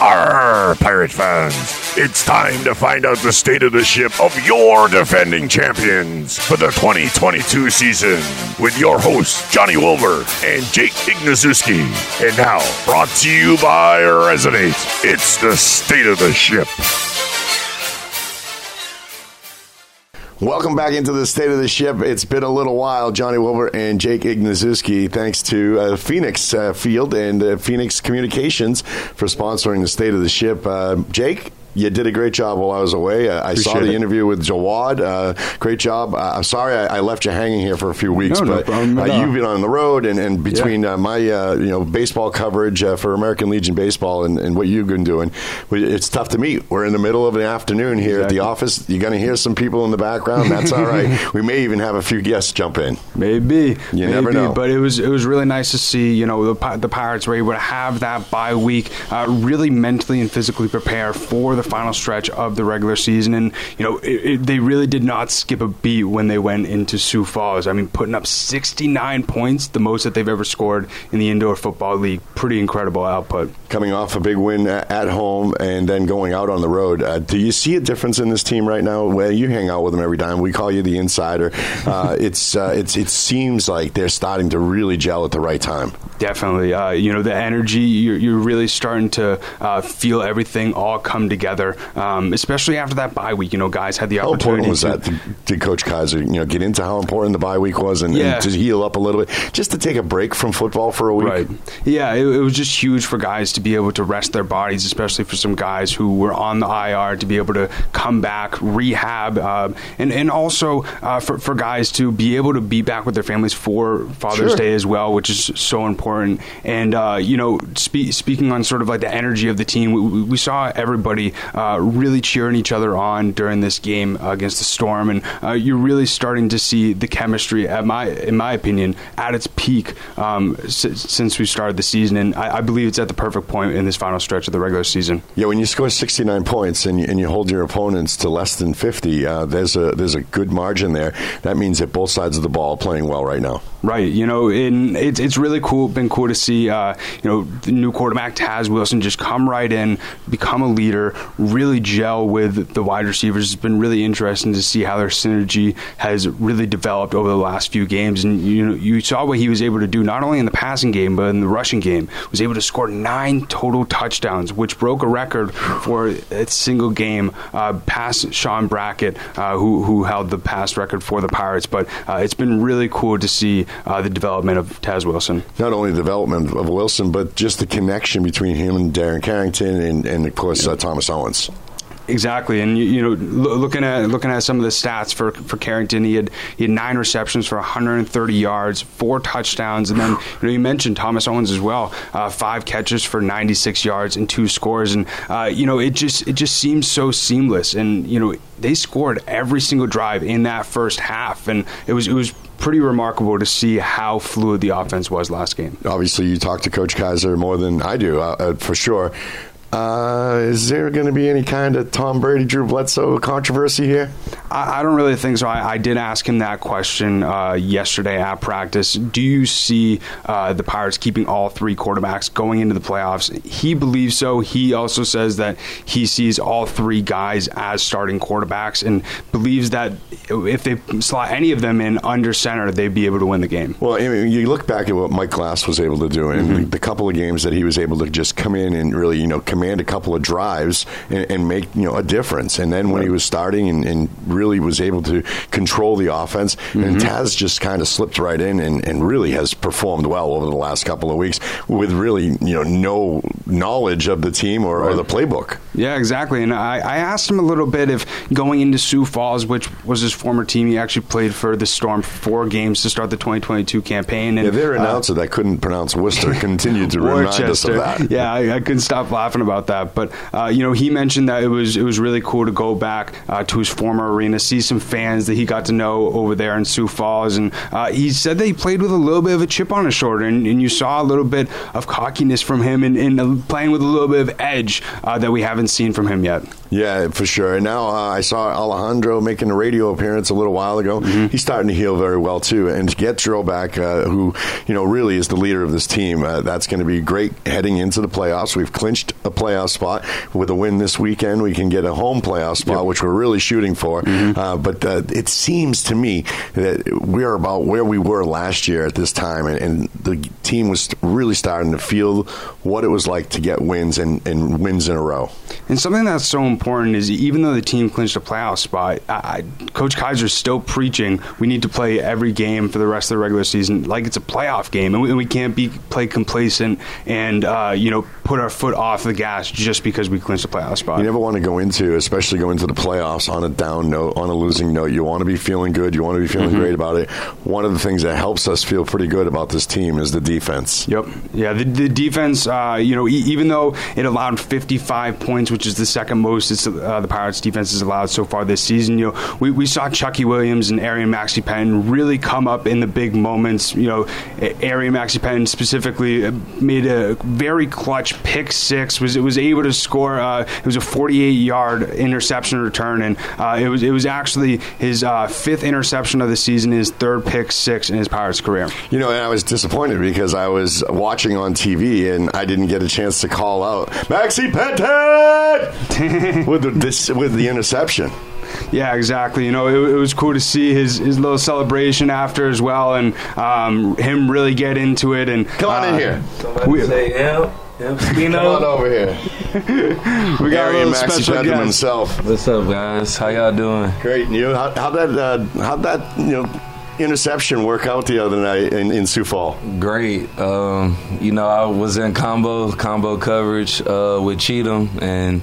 Arr, pirate fans! It's time to find out the state of the ship of your defending champions for the 2022 season with your hosts, Johnny Wilbur and Jake Ignaszewski. And now, brought to you by Resonate, it's the state of the ship. Welcome back into the state of the ship. It's been a little while, Johnny Wilbur and Jake Ignaszewski. Thanks to uh, Phoenix uh, Field and uh, Phoenix Communications for sponsoring the state of the ship. Uh, Jake, you did a great job while I was away. I saw the it. interview with Jawad. Uh, great job. Uh, I'm sorry I, I left you hanging here for a few weeks, No, no but problem uh, you've been on the road, and, and between uh, my uh, you know baseball coverage uh, for American Legion baseball and, and what you've been doing, it's tough to meet. We're in the middle of an afternoon here at the office. You're going to hear some people in the background. That's all right. we may even have a few guests jump in. Maybe You maybe, never know. But it was it was really nice to see you know the, the Pirates were able to have that bye week, uh, really mentally and physically prepare for the final stretch of the regular season, and you know it, it, they really did not skip a beat when they went into Sioux Falls. I mean, putting up 69 points, the most that they've ever scored in the indoor football league. Pretty incredible output. Coming off a big win at home and then going out on the road, uh, do you see a difference in this team right now? Where you hang out with them every time, we call you the insider. Uh, it's uh, it's it seems like they're starting to really gel at the right time. Definitely. Uh, you know, the energy, you're, you're really starting to uh, feel everything all come together, um, especially after that bye week. You know, guys had the How opportunity important was to. that? Did, Coach Kaiser, you know, get into how important the bye week was and, Yeah. and to heal up a little bit, just to take a break from football for a week? Right. Yeah, it, it was just huge for guys to be able to rest their bodies, especially for some guys who were on the IR to be able to come back, rehab, uh, and and also uh, for for guys to be able to be back with their families for Father's Sure. Day as well, which is so important. And uh, you know, spe- speaking on sort of like the energy of the team, we- we saw everybody uh, really cheering each other on during this game against the Storm, and uh, you're really starting to see the chemistry, at my in my opinion, at its peak um, s- since we started the season. And I, I believe it's at the perfect point in this final stretch of the regular season. Yeah, when you score 69 points and you, and you hold your opponents to less than 50, uh, there's a there's a good margin there. That means that both sides of the ball are playing well right now. Right, you know, it's it's really cool. Been cool to see, uh, you know, the new quarterback Taz Wilson just come right in, become a leader, really gel with the wide receivers. It's been really interesting to see how their synergy has really developed over the last few games. And you know, you saw what he was able to do not only in the passing game but in the rushing game. Was able to score nine total touchdowns, which broke a record for a single game uh, past Sean Brackett, uh, who who held the past record for the Pirates. But uh, it's been really cool to see uh, the development of Taz Wilson. Not only the development of Wilson, but just the connection between him and Darren Carrington and, and of course, uh, Thomas Owens. Exactly, and you, you know, lo- looking at looking at some of the stats for for Carrington, he had he had nine receptions for 130 yards, four touchdowns, and then you know you mentioned Thomas Owens as well, uh, five catches for 96 yards and two scores, and uh, you know it just it just seems so seamless, and you know they scored every single drive in that first half, and it was it was pretty remarkable to see how fluid the offense was last game. Obviously, you talk to Coach Kaiser more than I do, uh, uh, for sure. Uh, is there going to be any kind of Tom Brady, Drew Bledsoe controversy here? I, I don't really think so. I, I did ask him that question uh, yesterday at practice. Do you see uh, the Pirates keeping all three quarterbacks going into the playoffs? He believes so. He also says that he sees all three guys as starting quarterbacks and believes that if they slot any of them in under center, they'd be able to win the game. Well, I mean, you look back at what Mike Glass was able to do, and Mm-hmm. the, the couple of games that he was able to just come in and really, you know, command a couple of drives and, and make you know a difference. And then when he was starting and, and really was able to control the offense, Mm-hmm. and Taz just kind of slipped right in and, and really has performed well over the last couple of weeks with really you know no knowledge of the team or, or the playbook. Yeah, exactly. And I, I asked him a little bit if going into Sioux Falls, which was his former team, he actually played for the Storm four games to start the 2022 campaign. And Yeah, their uh, announcer that couldn't pronounce Worcester continued to remind us of that. Yeah, I, I couldn't stop laughing about that. But uh, you know, he mentioned that it was it was really cool to go back uh, to his former arena, see some fans that he got to know over there in Sioux Falls, and uh, he said that he played with a little bit of a chip on his shoulder, and, and you saw a little bit of cockiness from him, and, and playing with a little bit of edge uh, that we haven't seen from him yet. Yeah, for sure. And now uh, I saw Alejandro making a radio appearance a little while ago. Mm-hmm. He's starting to heal very well too. And to get Joe back, uh, who you know really is the leader of this team, uh, that's going to be great heading into the playoffs. We've clinched a playoff spot with a win this weekend. We can get a home playoff spot, yep. which we're really shooting for. Mm-hmm. Uh, but uh, it seems to me that we're about where we were last year at this time, and, and, the team was really starting to feel what it was like to get wins and, and wins in a row. And something that's so important is even though the team clinched a playoff spot, I, Coach Kaiser's still preaching we need to play every game for the rest of the regular season like it's a playoff game, and we, and we can't be play complacent and uh, you know put our foot off the gas just because we clinched the playoff spot. You never want to go into, especially go into the playoffs on a down note, on a losing note. You want to be feeling good. You want to be feeling mm-hmm. great about it. One of the things that helps us feel pretty good about this team is the defense. Yep. Yeah, the, the defense. Uh, you know, e- even though it allowed 55 points, which is the second most uh, the Pirates defense has allowed so far this season. You know, we, we saw Chucky Williams and Aarion Maxey-Penton really come up in the big moments. You know, Aarion Maxey-Penton specifically uh, made a very clutch pick six. Was it was able to score? Uh, it was a 48 yard interception return, and uh, it was it was actually his uh, fifth interception of the season, his third pick six in his Pirates career. You know, and I was disappointed because I was watching on TV and I didn't get a chance to call out Maxi Penton with the this, with the interception. Yeah, exactly. You know, it, it, was cool to see his, his little celebration after as well, and um, him really get into it. And come on uh, in here. we, say, yeah. Yep, Come on over here. we got Gary a little special guest. himself. What's up, guys? How y'all doing? Great. And you? How, how that? Uh, how that? You know interception work out the other night in, in Sioux Falls? Great. Um, you know, I was in combo combo coverage uh, with Cheatham, and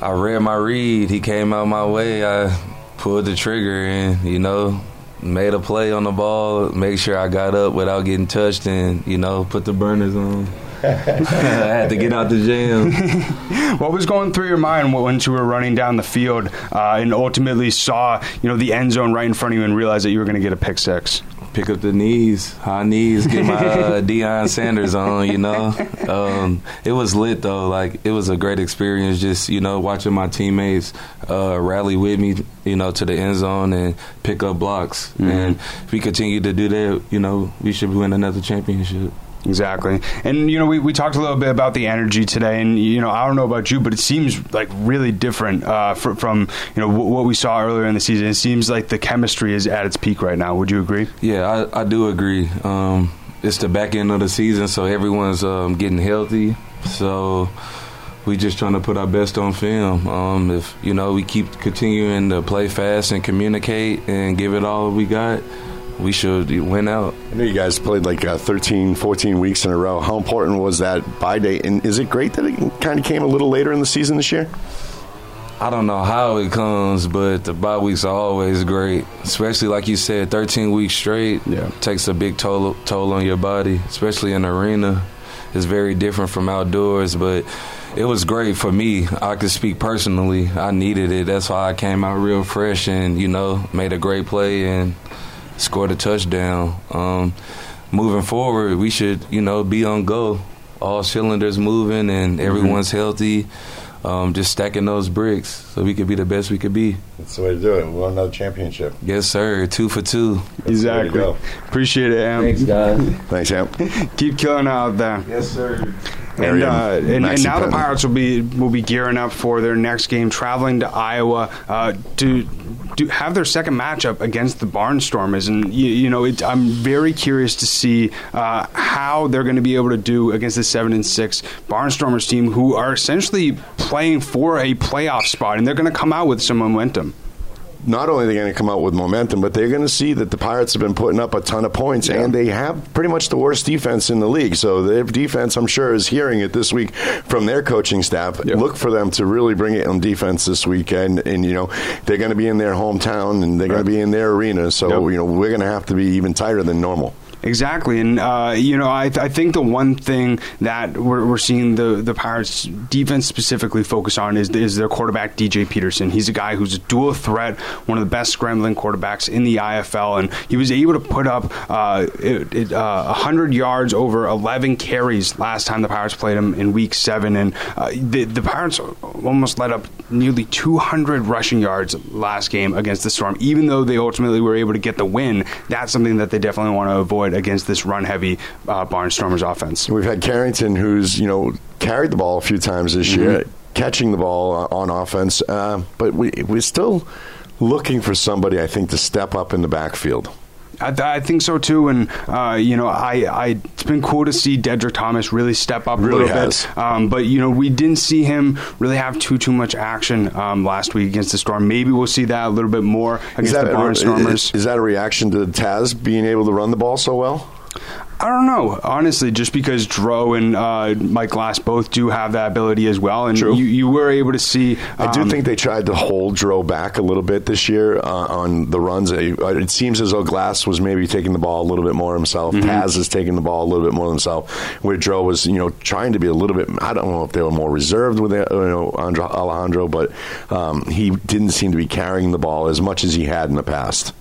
I read my read. He came out my way. I pulled the trigger and, you know, made a play on the ball, make sure I got up without getting touched, and, you know, put the burners on. I had to get out the jam. what was going through your mind once you were running down the field uh, and ultimately saw, you know, the end zone right in front of you and realized that you were going to get a pick six? pick up the knees, high knees, get my uh, Deion Sanders on. You know, um, it was lit though. Like it was a great experience. Just you know, watching my teammates uh, rally with me. You know, to the end zone and pick up blocks. Mm-hmm. And if we continue to do that, you know, we should win another championship. Exactly. And, you know, we, we talked a little bit about the energy today. And, you know, I don't know about you, but it seems like really different uh, from, from, you know, w- what we saw earlier in the season. It seems like the chemistry is at its peak right now. Would you agree? Yeah, I, I do agree. Um, it's the back end of the season, so everyone's um, getting healthy. So we just trying to put our best on film. Um, if, you know, we keep continuing to play fast and communicate and give it all we got – we should win out. I know you guys played like uh, 13, 14 weeks in a row. How important was that bye day? And is it great that it kind of came a little later in the season this year? I don't know how it comes, but the bye weeks are always great. Especially like you said, 13 weeks straight yeah. takes a big toll toll on your body, especially in arena. It's very different from outdoors, but it was great for me. I could speak personally. I needed it. That's why I came out real fresh and, you know, made a great play and scored a touchdown. Um, moving forward, we should, you know, be on go. All cylinders moving and mm-hmm. everyone's mm-hmm. healthy. Um, just stacking those bricks so we could be the best we could be. That's the way to do it. We want another championship. Yes, sir. Two for two. That's exactly. Appreciate it, AMP. Thanks, guys. Thanks, AMP. Keep killing out there. Yes, sir. And, uh, and, and, now the Pirates will be will be gearing up for their next game, traveling to Iowa. Uh, to do have their second matchup against the Barnstormers, and you, you know it, I'm very curious to see uh, how they're going to be able to do against the seven and six Barnstormers team, who are essentially playing for a playoff spot, and they're going to come out with some momentum not only are they going to come out with momentum, but they're going to see that the Pirates have been putting up a ton of points, yeah. and they have pretty much the worst defense in the league. So their defense, I'm sure, is hearing it this week from their coaching staff. Yeah. Look for them to really bring it on defense this weekend, and you know they're going to be in their hometown and they're right. going to be in their arena. So yep. you know we're going to have to be even tighter than normal. Exactly, and uh, you know, I, I, think the one thing that we're, we're, seeing the the Pirates defense specifically focus on is is their quarterback DJ Peterson. He's a guy who's a dual threat, one of the best scrambling quarterbacks in the IFL, and he was able to put up uh, it, it, uh, 100 yards over 11 carries last time the Pirates played him in Week Seven, and uh, the the Pirates almost let up nearly 200 rushing yards last game against the Storm. Even though they ultimately were able to get the win, that's something that they definitely want to avoid against this run heavy uh, Barnstormers offense. We've had Carrington, who's you know carried the ball a few times this mm-hmm. year, catching the ball on offense, uh, but we we're still looking for somebody, I think, to step up in the backfield. I, I, think so too, and uh, you know, I, I, it's been cool to see Dedrick Thomas really step up a little has. bit. Um, but you know, we didn't see him really have too too much action um, last week against the Storm. Maybe we'll see that a little bit more against the Barnstormers. Is, is that a reaction to Taz being able to run the ball so well? I don't know, honestly, just because Dro and uh, Mike Glass both do have that ability as well, and you, you, were able to see. Um, I do um, think they tried to hold Dro back a little bit this year uh, on the runs. It, seems as though Glass was maybe taking the ball a little bit more himself. Mm-hmm. Taz is taking the ball a little bit more himself. Where Dro was, you know, trying to be a little bit. I don't know if they were more reserved with uh, you know Alejandro, but um, he didn't seem to be carrying the ball as much as he had in the past.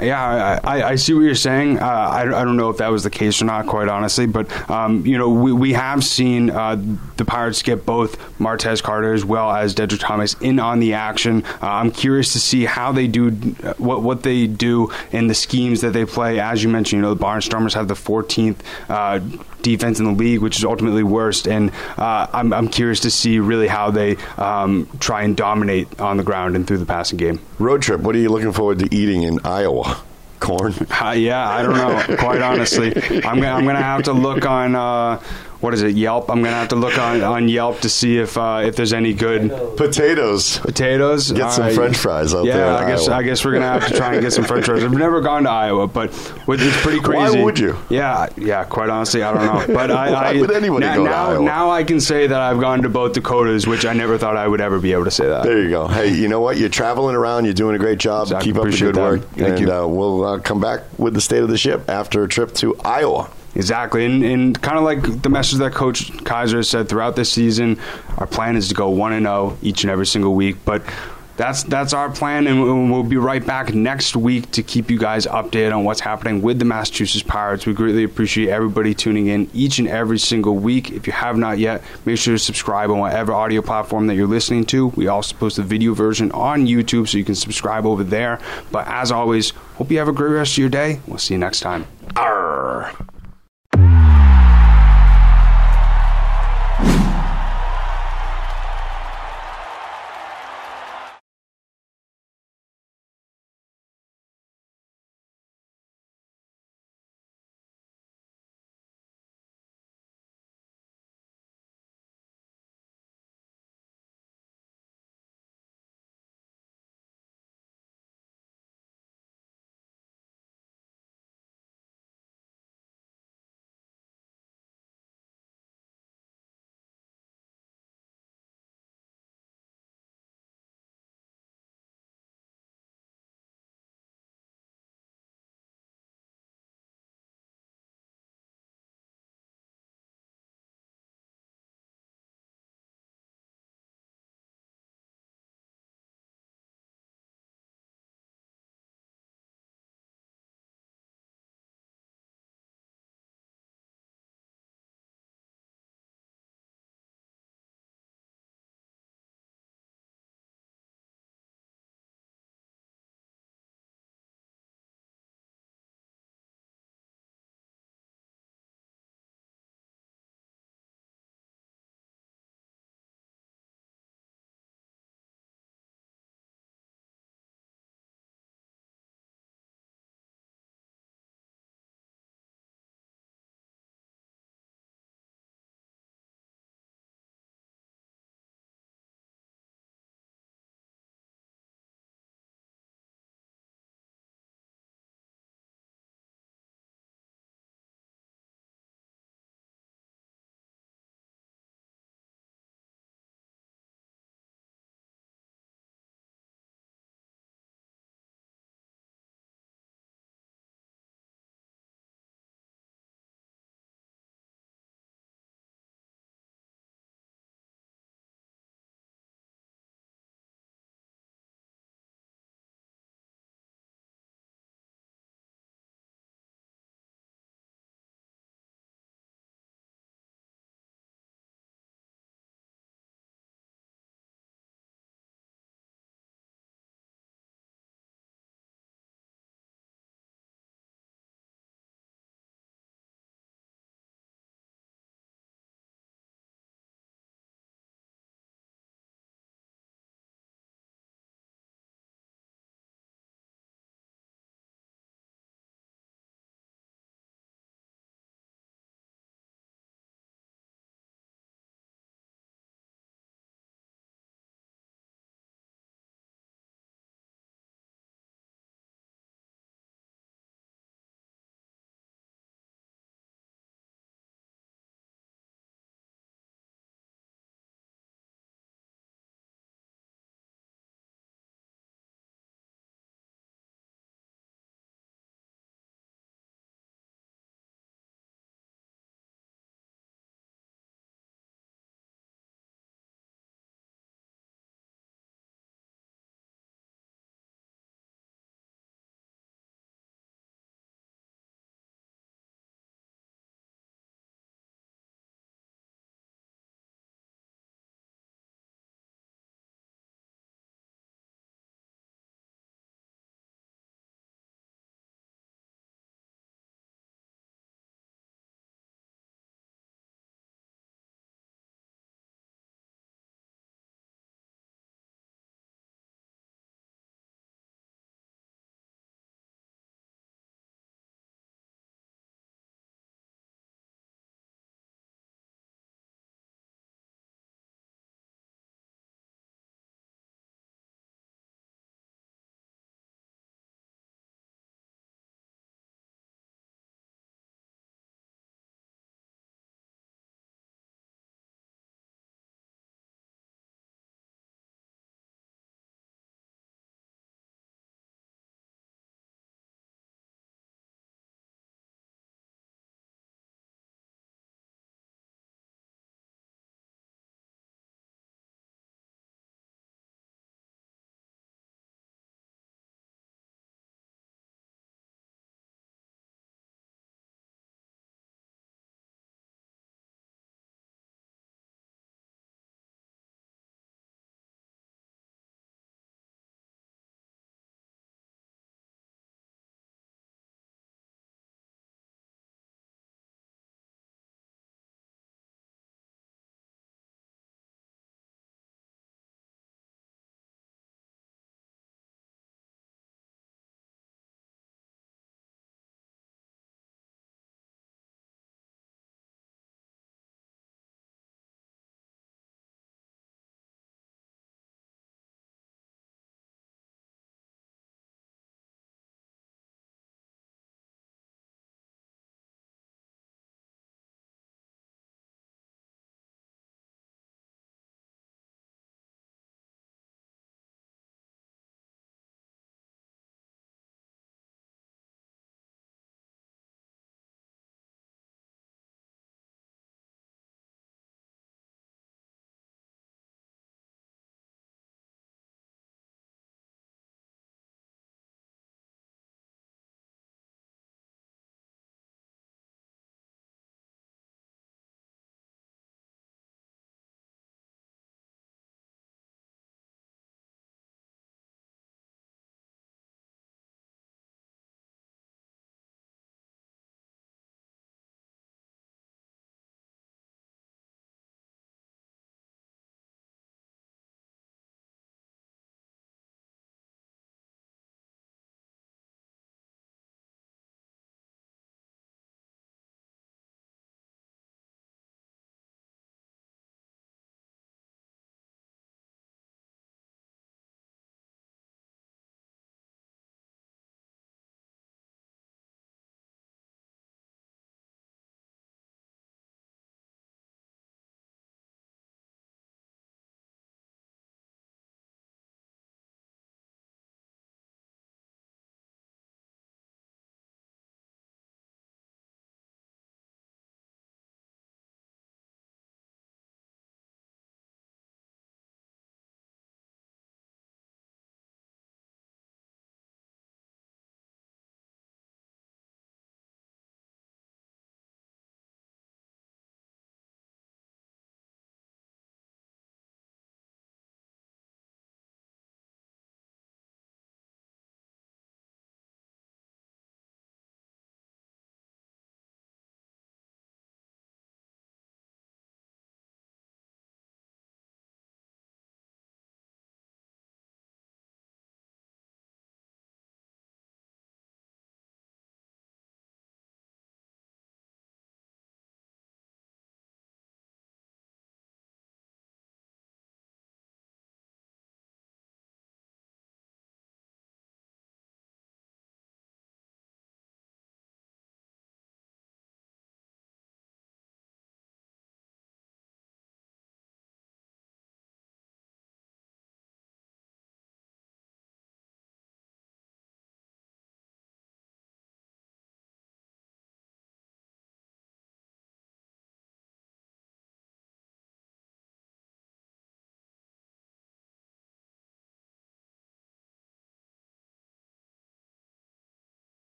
Yeah, I, I, see what you're saying. Uh, I, I, don't know if that was the case or not, quite honestly. But um, you know, we, we have seen uh, the Pirates get both Martez Carter as well as Dedrick Thomas in on the action. Uh, I'm curious to see how they do what what they do in the schemes that they play. As you mentioned, you know, the Barnstormers have the 14th uh, defense in the league, which is ultimately worst. And uh, I'm, I'm, curious to see really how they um, try and dominate on the ground and through the passing game. Road trip. What are you looking forward to eating in Iowa? Corn? Uh, yeah, I don't know. Quite honestly, I'm gonna, I'm gonna have to look on. Uh, what is it Yelp? I'm gonna have to look on, on Yelp to see if uh, if there's any good potatoes. Potatoes. Get some French fries out yeah, there. Yeah, I guess Iowa. I guess we're gonna have to try and get some French fries. I've never gone to Iowa, but it's pretty crazy. Why would you? Yeah, yeah. Quite honestly, I don't know. But I, Why I would anybody now, go to now, Iowa? now I can say that I've gone to both Dakotas, which I never thought I would ever be able to say that. There you go. Hey, you know what? You're traveling around. You're doing a great job. Exactly. Keep up the good that. work. Thank and you. Uh, we'll uh, come back with the state of the ship after a trip to Iowa. Exactly, and, and kind of like the message that Coach Kaiser has said throughout this season, our plan is to go one and zero each and every single week. But that's that's our plan, and we'll be right back next week to keep you guys updated on what's happening with the Massachusetts Pirates. We greatly appreciate everybody tuning in each and every single week. If you have not yet, make sure to subscribe on whatever audio platform that you're listening to. We also post the video version on YouTube, so you can subscribe over there. But as always, hope you have a great rest of your day. We'll see you next time. Arr.